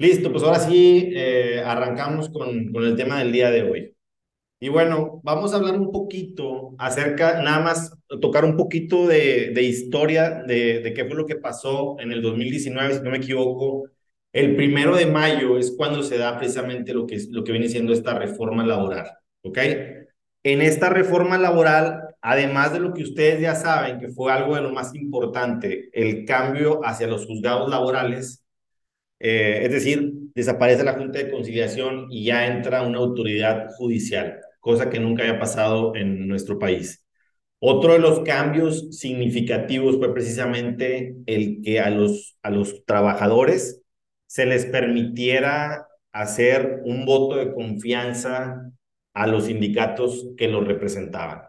Listo, pues ahora sí eh, arrancamos con, con el tema del día de hoy. Y bueno, vamos a hablar un poquito acerca, nada más tocar un poquito de, de historia de, de, qué fue lo que pasó en el 2019, si no me equivoco. El primero de mayo es cuando se da precisamente lo que, lo que viene siendo esta reforma laboral, ¿ok? En esta reforma laboral, además de lo que ustedes ya saben, que fue algo de lo más importante, el cambio hacia los juzgados laborales, eh, es decir, desaparece la Junta de Conciliación y ya entra una autoridad judicial, cosa que nunca había pasado en nuestro país. Otro de los cambios significativos fue precisamente el que a los, a los trabajadores se les permitiera hacer un voto de confianza a los sindicatos que los representaban.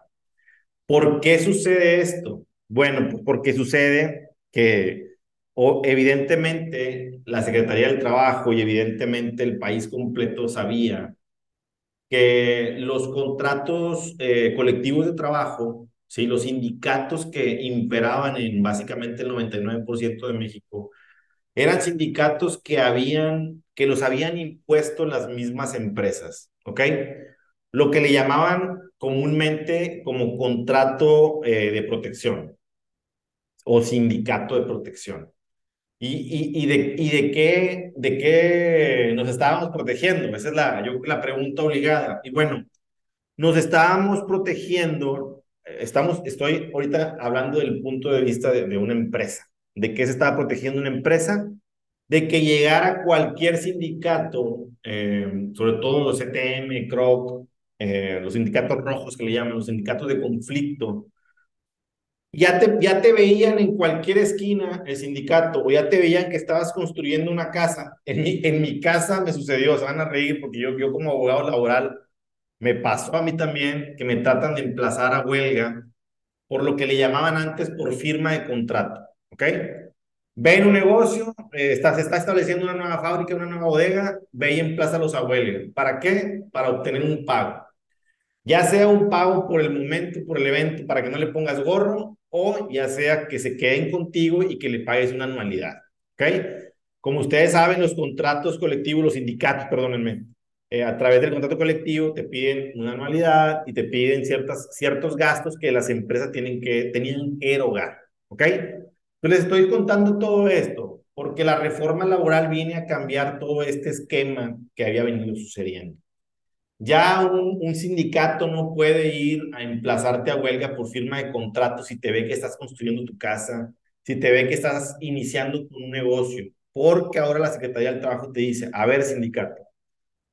¿Por qué sucede esto? Bueno, porque sucede que o evidentemente la Secretaría del Trabajo y evidentemente el país completo sabía que los contratos eh, colectivos de trabajo, ¿sí? los sindicatos que imperaban en básicamente el 99% de México, eran sindicatos que habían, que los habían impuesto las mismas empresas, ¿ok? Lo que le llamaban comúnmente como contrato eh, de protección o sindicato de protección. ¿Y, y, de, y de, qué, de qué nos estábamos protegiendo? Esa es la, yo, la pregunta obligada. Y bueno, nos estábamos protegiendo, estamos, estoy ahorita hablando del punto de vista de, una empresa. ¿De qué se estaba protegiendo una empresa? De que llegara cualquier sindicato, eh, sobre todo los CTM, CROC, eh, los sindicatos rojos que le llaman, los sindicatos de conflicto, ya te, ya te veían en cualquier esquina el sindicato o ya te veían que estabas construyendo una casa. En mi, en mi casa me sucedió, se van a reír porque yo, yo como abogado laboral me pasó a mí también que me tratan de emplazar a huelga por lo que le llamaban antes por firma de contrato, ¿ok? Ve un negocio, eh, está, se está estableciendo una nueva fábrica, una nueva bodega, ve y emplázalos a huelga. ¿Para qué? Para obtener un pago. Ya sea un pago por el momento, por el evento, para que no le pongas gorro, o ya sea que se queden contigo y que le pagues una anualidad. ¿Ok? Como ustedes saben, los contratos colectivos, los sindicatos, perdónenme, eh, a través del contrato colectivo te piden una anualidad y te piden ciertas, ciertos gastos que las empresas tienen que, tenían que erogar. ¿Ok? Yo les estoy contando todo esto porque la reforma laboral viene a cambiar todo este esquema que había venido sucediendo. Ya un, sindicato no puede ir a emplazarte a huelga por firma de contrato si te ve que estás construyendo tu casa, si te ve que estás iniciando un negocio, porque ahora la Secretaría del Trabajo te dice, a ver sindicato,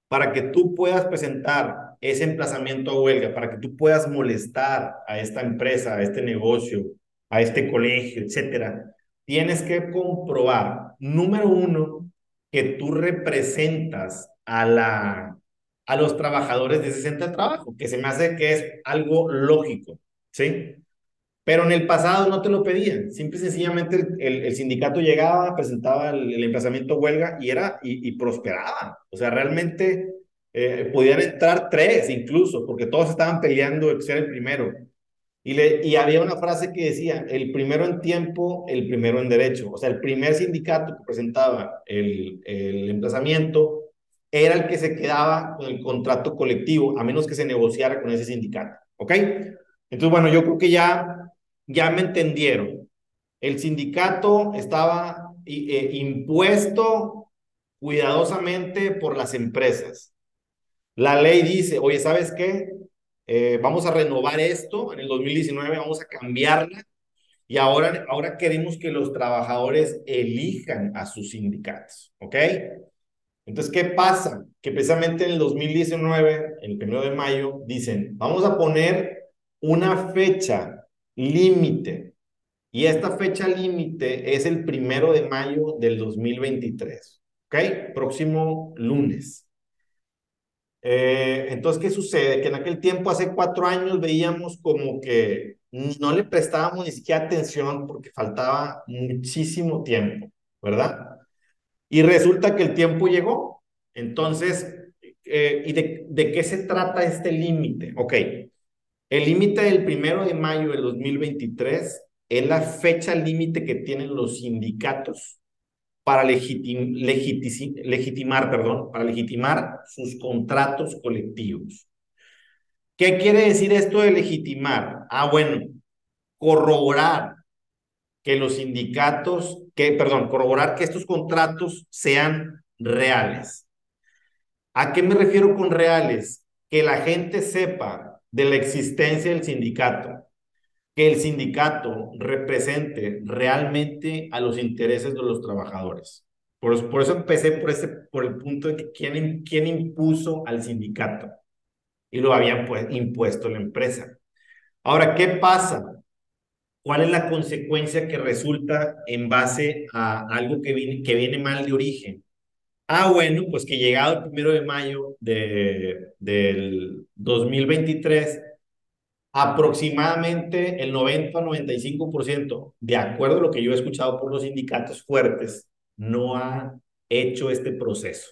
para que tú puedas presentar ese emplazamiento a huelga, para que tú puedas molestar a esta empresa, a este negocio, a este colegio, etcétera, tienes que comprobar, número uno, que tú representas a la a los trabajadores de ese centro de trabajo, que se me hace que es algo lógico, ¿sí? Pero en el pasado no te lo pedían, simple y sencillamente el, sindicato llegaba, presentaba el, emplazamiento huelga y era, y, y prosperaba. O sea, realmente eh, podían entrar tres incluso, porque todos estaban peleando el ser el primero. Y, le, y había una frase que decía, el primero en tiempo, el primero en derecho. O sea, el primer sindicato que presentaba el, el emplazamiento era el que se quedaba con el contrato colectivo, a menos que se negociara con ese sindicato. ¿Ok? Entonces, bueno, yo creo que ya, ya me entendieron. El sindicato estaba eh, impuesto cuidadosamente por las empresas. La ley dice, oye, ¿sabes qué? Eh, vamos a renovar esto en el 2019, vamos a cambiarla y ahora, ahora queremos que los trabajadores elijan a sus sindicatos, ¿ok? Entonces, ¿qué pasa? Que precisamente en el 2019, el primero de mayo, dicen, vamos a poner una fecha límite. Y esta fecha límite es el primero de mayo del 2023. ¿Ok? Próximo lunes. Eh, entonces, ¿qué sucede? Que en aquel tiempo, hace cuatro años, veíamos como que no le prestábamos ni siquiera atención porque faltaba muchísimo tiempo, ¿verdad? Y resulta que el tiempo llegó. Entonces, eh, ¿y de, qué se trata este límite? Ok, el límite del primero de mayo del 2023 es la fecha límite que tienen los sindicatos para legitimar, perdón, para legitimar sus contratos colectivos. ¿Qué quiere decir esto de legitimar? Ah, bueno, corroborar que los sindicatos, que, perdón, corroborar que estos contratos sean reales. ¿A qué me refiero con reales? Que la gente sepa de la existencia del sindicato, que el sindicato represente realmente a los intereses de los trabajadores. Por, por eso empecé por, ese, por el punto de quién, quién impuso al sindicato y lo habían pues, impuesto la empresa. Ahora, ¿qué pasa? ¿Cuál es la consecuencia que resulta en base a algo que viene, que viene mal de origen? Ah, bueno, pues que llegado el primero de mayo de, del 2023, aproximadamente el 90-95%, de acuerdo a lo que yo he escuchado por los sindicatos fuertes, no ha hecho este proceso.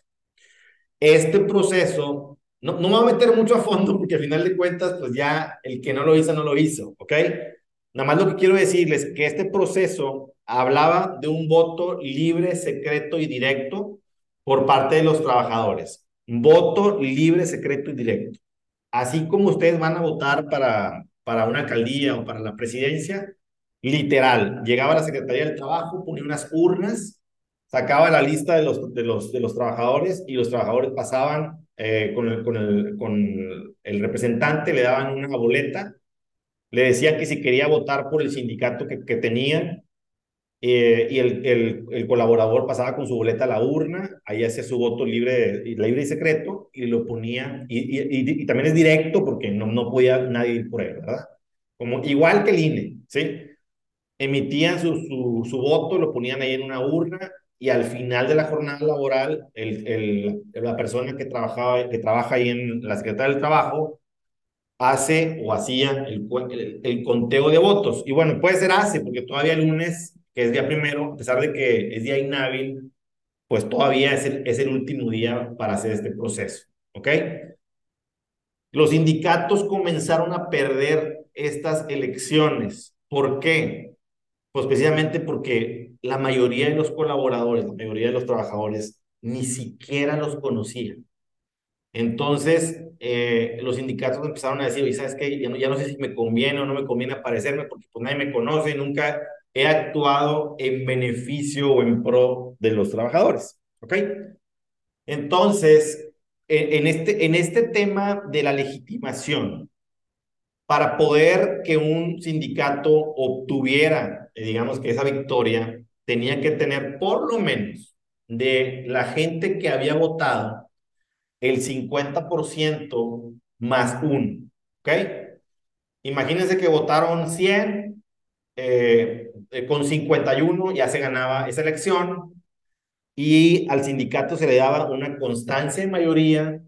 Este proceso, no, no me voy a meter mucho a fondo porque al final de cuentas, pues ya el que no lo hizo, no lo hizo, ¿ok? Nada más lo que quiero decirles es que este proceso hablaba de un voto libre, secreto y directo por parte de los trabajadores. Voto libre, secreto y directo así como ustedes van a votar para, para una alcaldía o para la presidencia, literal, llegaba la Secretaría del Trabajo, ponía unas urnas, sacaba la lista de los, de los, de los trabajadores y los trabajadores pasaban eh, con, el, con, el, con el representante, le daban una boleta, le decía que si quería votar por el sindicato que, que tenían, eh, y el, el, el, colaborador pasaba con su boleta a la urna, ahí hacía su voto libre, libre y secreto y lo ponía, y, y, y, también es directo porque no, no podía nadie ir por él, ¿verdad? Como, igual que el INE, ¿sí? Emitían su, su, su voto, lo ponían ahí en una urna y al final de la jornada laboral, el, el, la persona que, trabajaba, que trabaja ahí en la Secretaría del Trabajo hace o hacía el, conteo de votos. Y bueno, puede ser hace, porque todavía el lunes que es día primero, a pesar de que es día inhábil, pues todavía es el, es el último día para hacer este proceso, ¿ok? Los sindicatos comenzaron a perder estas elecciones. ¿Por qué? Pues precisamente porque la mayoría de los colaboradores, la mayoría de los trabajadores, ni siquiera los conocían. Entonces, eh, los sindicatos empezaron a decir, oye, ¿sabes qué? Ya no, sé si me conviene o no me conviene aparecerme porque pues nadie me conoce, nunca he actuado en beneficio o en pro de los trabajadores. ¿Ok? Entonces, en este, en este tema de la legitimación, para poder que un sindicato obtuviera, digamos que esa victoria, tenía que tener por lo menos de la gente que había votado el 50% más uno. ¿Ok? Imagínense que votaron 100, eh, con 51 ya se ganaba esa elección y al sindicato se le daba una constancia de mayoría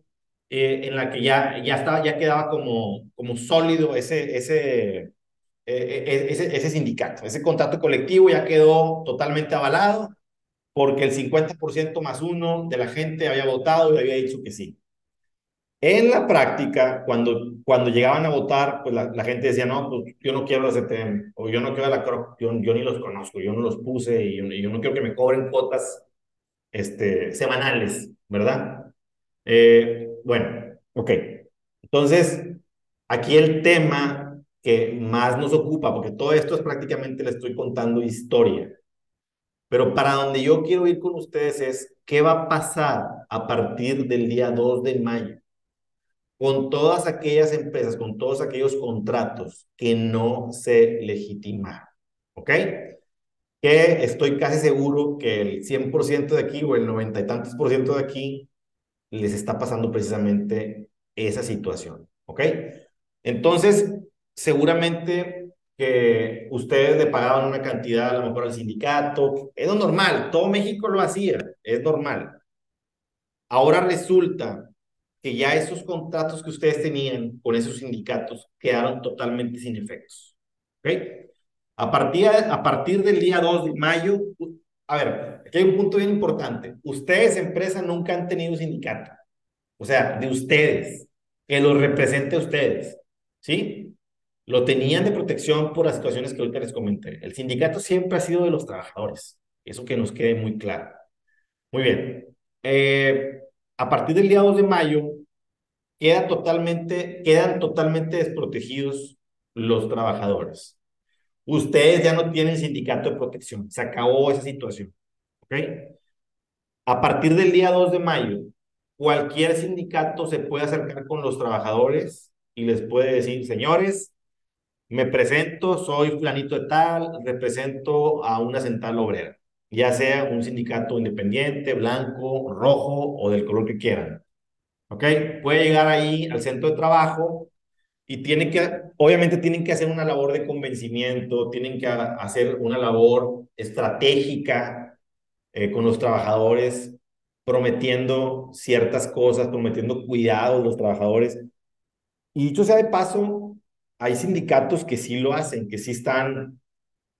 eh, en la que ya, ya, estaba, ya quedaba como, como sólido ese, ese, eh, ese, ese sindicato. Ese contrato colectivo ya quedó totalmente avalado porque el 50% más uno de la gente había votado y había dicho que sí. En la práctica, cuando, cuando llegaban a votar, pues la, gente decía, no, pues yo no quiero la CTM, o yo no quiero la CROC, yo, yo ni los conozco, yo no los puse y yo, no quiero que me cobren cuotas este, semanales, ¿verdad? Eh, bueno, ok. Entonces, aquí el tema que más nos ocupa, porque todo esto es prácticamente le estoy contando historia, pero para donde yo quiero ir con ustedes es, ¿qué va a pasar a partir del día 2 de mayo? con todas aquellas empresas, con todos aquellos contratos que no se legitimaron. ¿Ok? Que estoy casi seguro que el 100% de aquí o el 90 y tantos por ciento de aquí les está pasando precisamente esa situación. ¿Ok? Entonces, seguramente que ustedes le pagaban una cantidad a lo mejor al sindicato. Es normal, todo México lo hacía, es normal. Ahora resulta que ya esos contratos que ustedes tenían con esos sindicatos quedaron totalmente sin efectos. ¿Ok? A partir, a partir del día 2 de mayo, a ver, aquí hay un punto bien importante. Ustedes, empresa, nunca han tenido sindicato. O sea, de ustedes, que los represente a ustedes. ¿Sí? Lo tenían de protección por las situaciones que ahorita les comenté. El sindicato siempre ha sido de los trabajadores. Eso que nos quede muy claro. Muy bien. Eh, a partir del día 2 de mayo, queda totalmente, quedan totalmente desprotegidos los trabajadores. Ustedes ya no tienen sindicato de protección. Se acabó esa situación. ¿Ok? A partir del día 2 de mayo, cualquier sindicato se puede acercar con los trabajadores y les puede decir, señores, me presento, soy planito de tal, represento a una central obrera, ya sea un sindicato independiente, blanco, rojo o del color que quieran. ¿Ok? Puede llegar ahí al centro de trabajo y tiene que, obviamente tienen que hacer una labor de convencimiento, tienen que hacer una labor estratégica eh, con los trabajadores, prometiendo ciertas cosas, prometiendo cuidado a los trabajadores. Y dicho sea de paso, hay sindicatos que sí lo hacen, que sí están,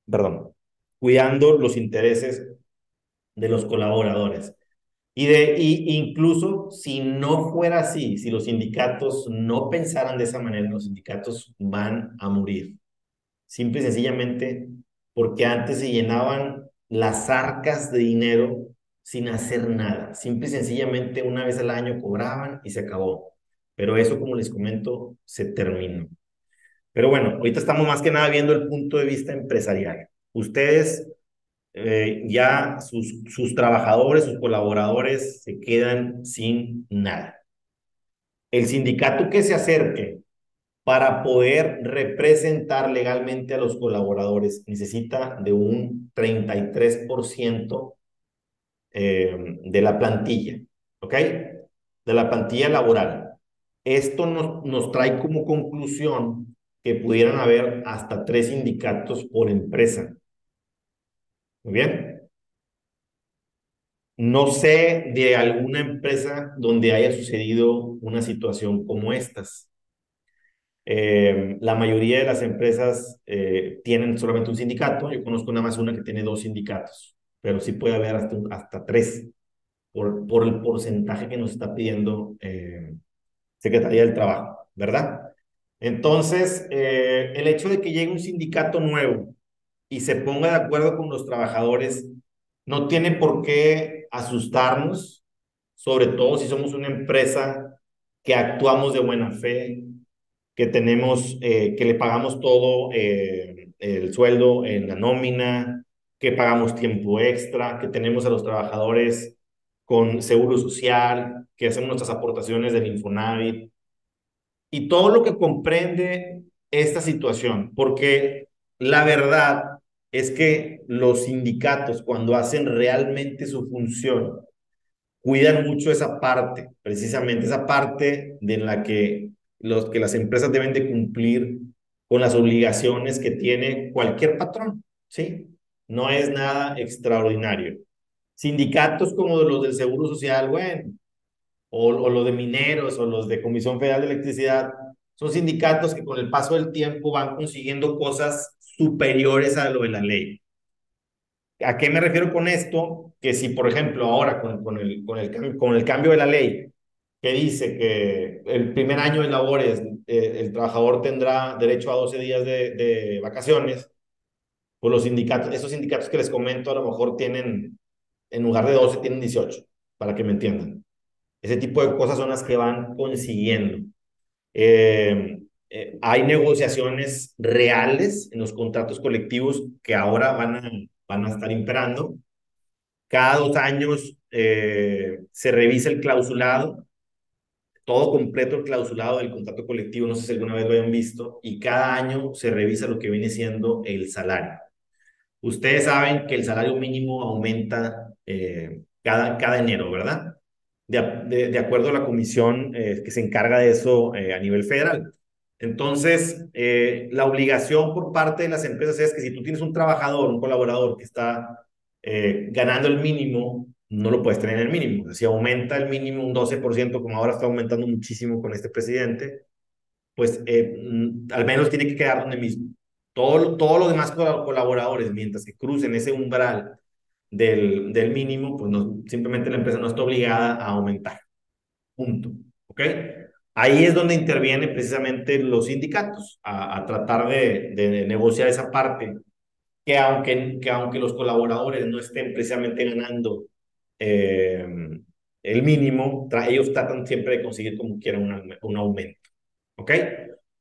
perdón, cuidando los intereses de los colaboradores. Y, de, y incluso si no fuera así, si los sindicatos no pensaran de esa manera, los sindicatos van a morir. Simple y sencillamente porque antes se llenaban las arcas de dinero sin hacer nada. Simple y sencillamente una vez al año cobraban y se acabó. Pero eso, como les comento, se terminó. Pero bueno, ahorita estamos más que nada viendo el punto de vista empresarial. Ustedes, eh, ya sus, sus trabajadores, sus colaboradores se quedan sin nada. El sindicato que se acerque para poder representar legalmente a los colaboradores necesita de un 33% eh, de la plantilla, ¿ok? De la plantilla laboral. Esto nos, nos trae como conclusión que pudieran haber hasta tres sindicatos por empresa. Muy bien. No sé de alguna empresa donde haya sucedido una situación como estas. Eh, la mayoría de las empresas eh, tienen solamente un sindicato. Yo conozco nada más una que tiene dos sindicatos, pero sí puede haber hasta, hasta tres por, por el porcentaje que nos está pidiendo eh, Secretaría del Trabajo, ¿verdad? Entonces, eh, el hecho de que llegue un sindicato nuevo y se ponga de acuerdo con los trabajadores no tiene por qué asustarnos, sobre todo si somos una empresa que actuamos de buena fe, que tenemos, eh, que le pagamos todo eh, el sueldo en la nómina, que pagamos tiempo extra, que tenemos a los trabajadores con seguro social, que hacemos nuestras aportaciones del Infonavit, y todo lo que comprende esta situación, porque la verdad es que los sindicatos cuando hacen realmente su función, cuidan mucho esa parte, precisamente esa parte de la que, los, que las empresas deben de cumplir con las obligaciones que tiene cualquier patrón, ¿sí? No es nada extraordinario. Sindicatos como los del Seguro Social, bueno, o, o los de mineros o los de Comisión Federal de Electricidad, son sindicatos que con el paso del tiempo van consiguiendo cosas superiores a lo de la ley. ¿A qué me refiero con esto? Que si, por ejemplo, ahora con, con, el, con, el, con el cambio de la ley, que dice que el primer año de labores eh, el trabajador tendrá derecho a 12 días de, de vacaciones, pues los sindicatos, esos sindicatos que les comento a lo mejor tienen, en lugar de 12, tienen 18, para que me entiendan. Ese tipo de cosas son las que van consiguiendo. Eh, eh, hay negociaciones reales en los contratos colectivos que ahora van a, van a estar imperando. Cada dos años eh, se revisa el clausulado, todo completo el clausulado del contrato colectivo, no sé si alguna vez lo hayan visto, y cada año se revisa lo que viene siendo el salario. Ustedes saben que el salario mínimo aumenta cada, cada enero, ¿verdad? De, de, acuerdo a la comisión eh, que se encarga de eso eh, a nivel federal. Entonces, eh, la obligación por parte de las empresas es que si tú tienes un trabajador, un colaborador que está ganando el mínimo, no lo puedes tener en el mínimo. Si aumenta el mínimo un 12%, como ahora está aumentando muchísimo con este presidente, pues mm, al menos tiene que quedar donde mismo. Todo, todo los demás colaboradores, mientras que crucen ese umbral del, del mínimo, pues no, simplemente la empresa no está obligada a aumentar. Punto. ¿Ok? Ahí es donde intervienen precisamente los sindicatos a, tratar de, de, negociar esa parte que aunque, que aunque los colaboradores no estén precisamente ganando eh, el mínimo, ellos tratan siempre de conseguir como quieran un aumento. ¿Ok?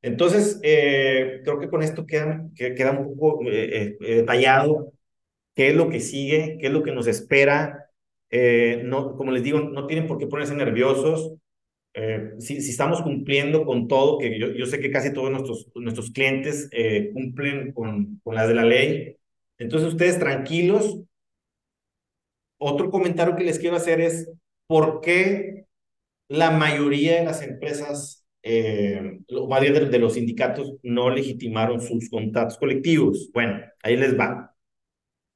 Entonces, eh, creo que con esto queda, queda un poco eh, detallado qué es lo que sigue, qué es lo que nos espera. no, como les digo, no tienen por qué ponerse nerviosos. si, si, estamos cumpliendo con todo, que yo, yo sé que casi todos nuestros, nuestros clientes cumplen con, con las de la ley, entonces ustedes tranquilos. Otro comentario que les quiero hacer es, ¿por qué la mayoría de las empresas, eh, varios de los sindicatos, no legitimaron sus contratos colectivos? Bueno, ahí les va.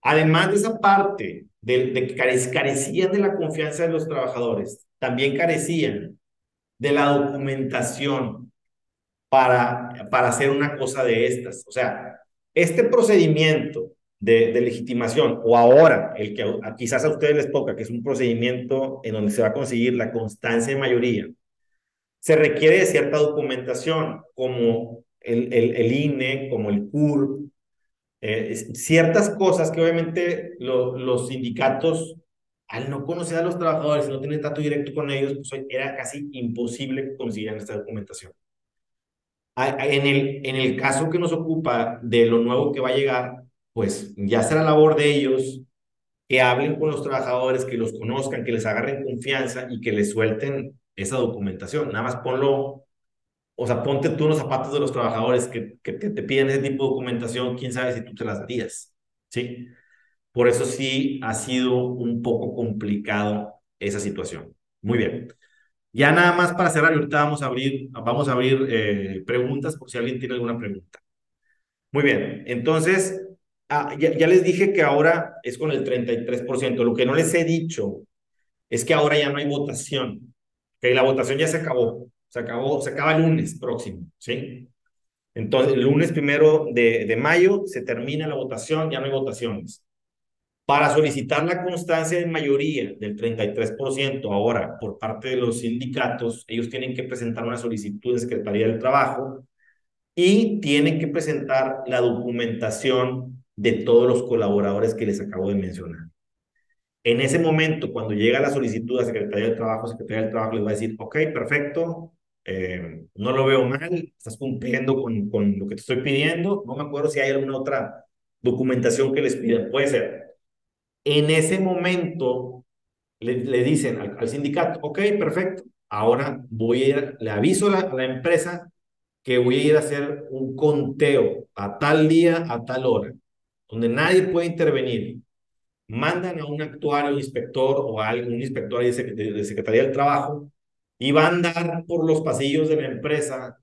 Además de esa parte de, de que carecían de la confianza de los trabajadores, también carecían de la documentación para, para hacer una cosa de estas. O sea, este procedimiento de, legitimación, o ahora, el que quizás a ustedes les toca, que es un procedimiento en donde se va a conseguir la constancia de mayoría, se requiere de cierta documentación, como el, el, el INE, como el CUR, eh, ciertas cosas que obviamente los sindicatos, al no conocer a los trabajadores, no tener trato directo con ellos, pues era casi imposible que consiguieran esta documentación. En el, en el caso que nos ocupa de lo nuevo que va a llegar, pues ya será labor de ellos que hablen con los trabajadores, que los conozcan, que les agarren confianza y que les suelten esa documentación. Nada más ponlo, o sea, ponte tú los zapatos de los trabajadores que, te piden ese tipo de documentación, quién sabe si tú te las darías, ¿sí? Por eso sí ha sido un poco complicado esa situación. Muy bien. Ya nada más para cerrar, ahorita vamos a abrir, vamos a abrir eh, preguntas por si alguien tiene alguna pregunta. Muy bien, entonces, Ah, ya, les dije que ahora es con el 33%. Lo que no les he dicho es que ahora ya no hay votación. Que la votación ya se acabó. Se acabó, se acaba el lunes próximo, ¿sí? Entonces, el lunes primero de, de mayo se termina la votación, ya no hay votaciones. Para solicitar la constancia de mayoría del 33% ahora por parte de los sindicatos, ellos tienen que presentar una solicitud de Secretaría del Trabajo y tienen que presentar la documentación de todos los colaboradores que les acabo de mencionar. En ese momento, cuando llega la solicitud a Secretaría del Trabajo, Secretaría del Trabajo les va a decir, ok, perfecto, eh, no lo veo mal, estás cumpliendo con, con lo que te estoy pidiendo, no me acuerdo si hay alguna otra documentación que les pidan, puede ser. En ese momento, le, dicen al, sindicato, ok, perfecto, ahora voy a ir, le aviso a la empresa que voy a ir a hacer un conteo a tal día, a tal hora donde nadie puede intervenir, mandan a un actuario, inspector o a algún inspector de, Secretaría del Trabajo y va a andar por los pasillos de la empresa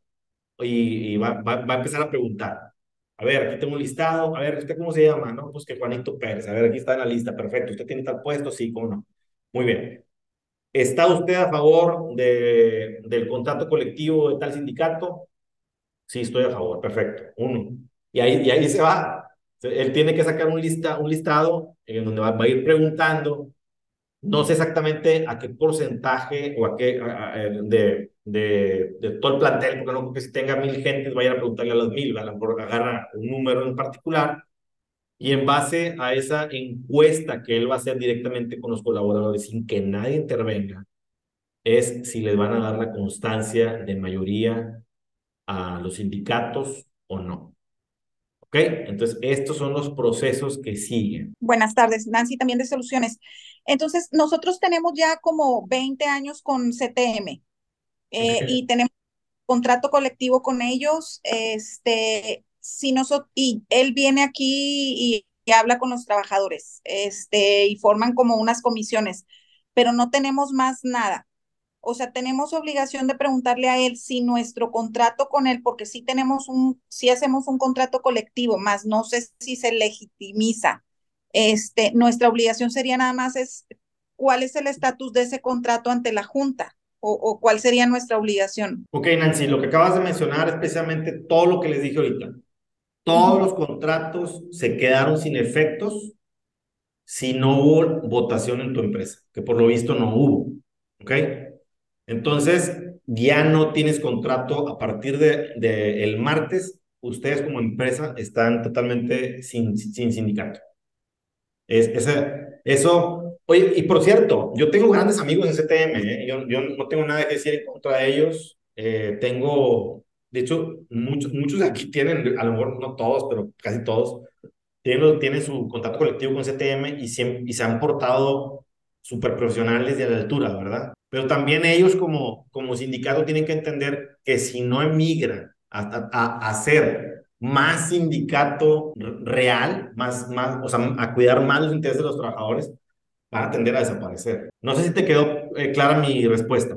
y, va, va, a empezar a preguntar. A ver, aquí tengo un listado. A ver, ¿usted cómo se llama? No, pues que Juanito Pérez. A ver, aquí está en la lista. Perfecto. ¿Usted tiene tal puesto? Sí, ¿cómo no? Muy bien. ¿Está usted a favor de, del contrato colectivo de tal sindicato? Sí, estoy a favor. Perfecto. Uno. Y ahí, y ahí se va. Él tiene que sacar un, lista, un listado en donde va, a ir preguntando, no sé exactamente a qué porcentaje o a qué de, de, todo el plantel, porque no creo que si tenga mil gentes vaya a preguntarle a las mil, a lo mejor agarra un número en particular y en base a esa encuesta que él va a hacer directamente con los colaboradores sin que nadie intervenga, es si les van a dar la constancia de mayoría a los sindicatos o no. ¿Ok? Entonces, estos son los procesos que siguen. Buenas tardes, Nancy, también de Soluciones. Entonces, nosotros tenemos ya como 20 años con CTM eh, y tenemos contrato colectivo con ellos. Este, si nosotros, y él viene aquí y, y habla con los trabajadores este, y forman como unas comisiones, pero no tenemos más nada o sea, tenemos obligación de preguntarle a él si nuestro contrato con él, porque sí tenemos un, sí hacemos un contrato colectivo, más no sé si se legitimiza. Este, nuestra obligación sería nada más es cuál es el estatus de ese contrato ante la Junta o, o, cuál sería nuestra obligación. Ok, Nancy, lo que acabas de mencionar, especialmente todo lo que les dije ahorita, todos los contratos se quedaron sin efectos si no hubo votación en tu empresa, que por lo visto no hubo. ¿Ok? Entonces, ya no tienes contrato a partir del de, el martes. Ustedes como empresa están totalmente sin, sin sindicato. Es, eso, Oye, y por cierto, yo tengo grandes amigos en CTM, ¿eh? yo, yo, no tengo nada que decir en contra de ellos. Eh, tengo, de hecho, muchos, muchos de aquí tienen, a lo mejor no todos, pero casi todos, tienen, tienen su contacto colectivo con CTM y, y se han portado súper profesionales y a la altura, ¿verdad? Pero también ellos como, como sindicato tienen que entender que si no emigran a, a, a ser más sindicato real, más, más, o sea, a cuidar más los intereses de los trabajadores, van a tender a desaparecer. No sé si te quedó eh, clara mi respuesta.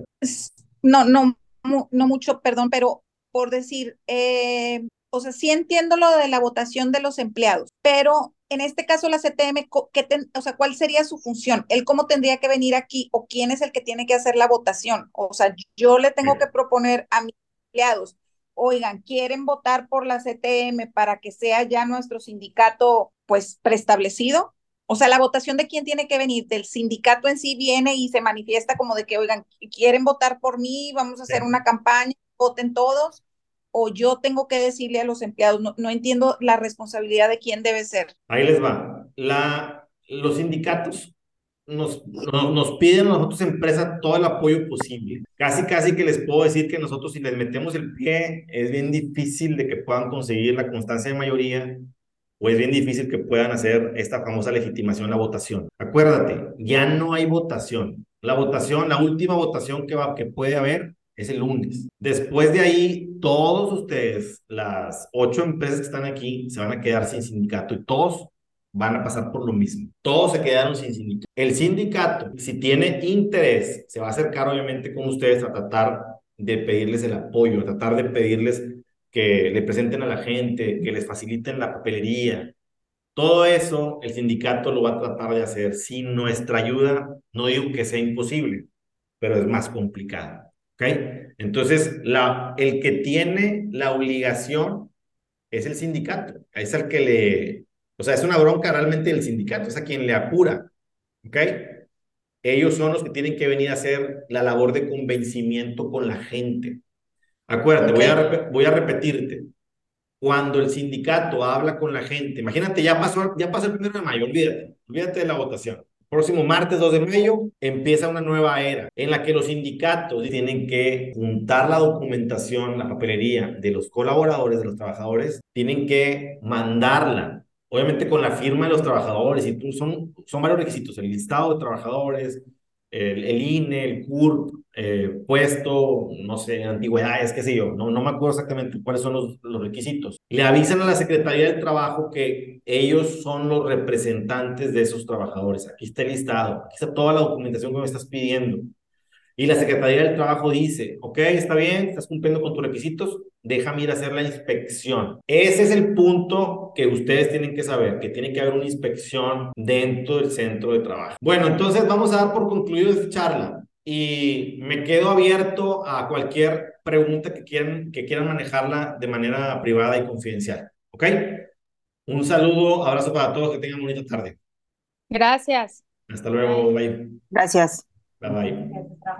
No, no, no mucho, perdón, pero por decir, eh, o sea, sí entiendo lo de la votación de los empleados, pero en este caso la CTM, ¿qué o sea, ¿cuál sería su función? ¿Él cómo tendría que venir aquí o quién es el que tiene que hacer la votación? O sea, yo le tengo que proponer a mis empleados, oigan, ¿quieren votar por la CTM para que sea ya nuestro sindicato pues preestablecido? O sea, la votación de quién tiene que venir, del sindicato en sí viene y se manifiesta como de que, oigan, quieren votar por mí, vamos a hacer una campaña, voten todos, o yo tengo que decirle a los empleados, no, entiendo la responsabilidad de quién debe ser. Ahí les va. La, los sindicatos nos, nos, piden a nosotros, empresa, todo el apoyo posible. Casi, casi que les puedo decir que nosotros, si les metemos el pie, es bien difícil de que puedan conseguir la constancia de mayoría o es bien difícil que puedan hacer esta famosa legitimación, la votación. Acuérdate, ya no hay votación. La votación, la última votación que, va, que puede haber es el lunes. Después de ahí, todos ustedes, las ocho empresas que están aquí, se van a quedar sin sindicato y todos van a pasar por lo mismo. Todos se quedaron sin sindicato. El sindicato, si tiene interés, se va a acercar obviamente con ustedes a tratar de pedirles el apoyo, a tratar de pedirles que le presenten a la gente, que les faciliten la papelería. Todo eso el sindicato lo va a tratar de hacer. Sin nuestra ayuda, no digo que sea imposible, pero es más complicado. ¿Ok? Entonces, la, el que tiene la obligación es el sindicato. Es el que le... O sea, es una bronca realmente del sindicato, es a quien le apura. ¿Ok? Ellos son los que tienen que venir a hacer la labor de convencimiento con la gente. Acuérdate, voy, a voy a repetirte. Cuando el sindicato habla con la gente, imagínate, ya pasó, ya pasó el primero de mayo, olvídate, olvídate de la votación. Próximo martes 2 de mayo empieza una nueva era en la que los sindicatos tienen que juntar la documentación, la papelería de los colaboradores, de los trabajadores, tienen que mandarla, obviamente con la firma de los trabajadores, y tú, son, son varios requisitos, el listado de trabajadores, el, el INE, el CURP, eh, puesto, no sé, antigüedades, qué sé yo, no, no me acuerdo exactamente cuáles son los, los requisitos. Le avisan a la Secretaría del Trabajo que ellos son los representantes de esos trabajadores. Aquí está el listado, aquí está toda la documentación que me estás pidiendo. Y la Secretaría del Trabajo dice, ok, está bien, estás cumpliendo con tus requisitos, déjame ir a hacer la inspección. Ese es el punto que ustedes tienen que saber, que tiene que haber una inspección dentro del centro de trabajo. Bueno, entonces vamos a dar por concluido esta charla y me quedo abierto a cualquier pregunta que quieran, que quieran manejarla de manera privada y confidencial. ¿Ok? Un saludo, abrazo para todos, que tengan bonita tarde. Gracias. Hasta luego, bye. Gracias. Bye bye.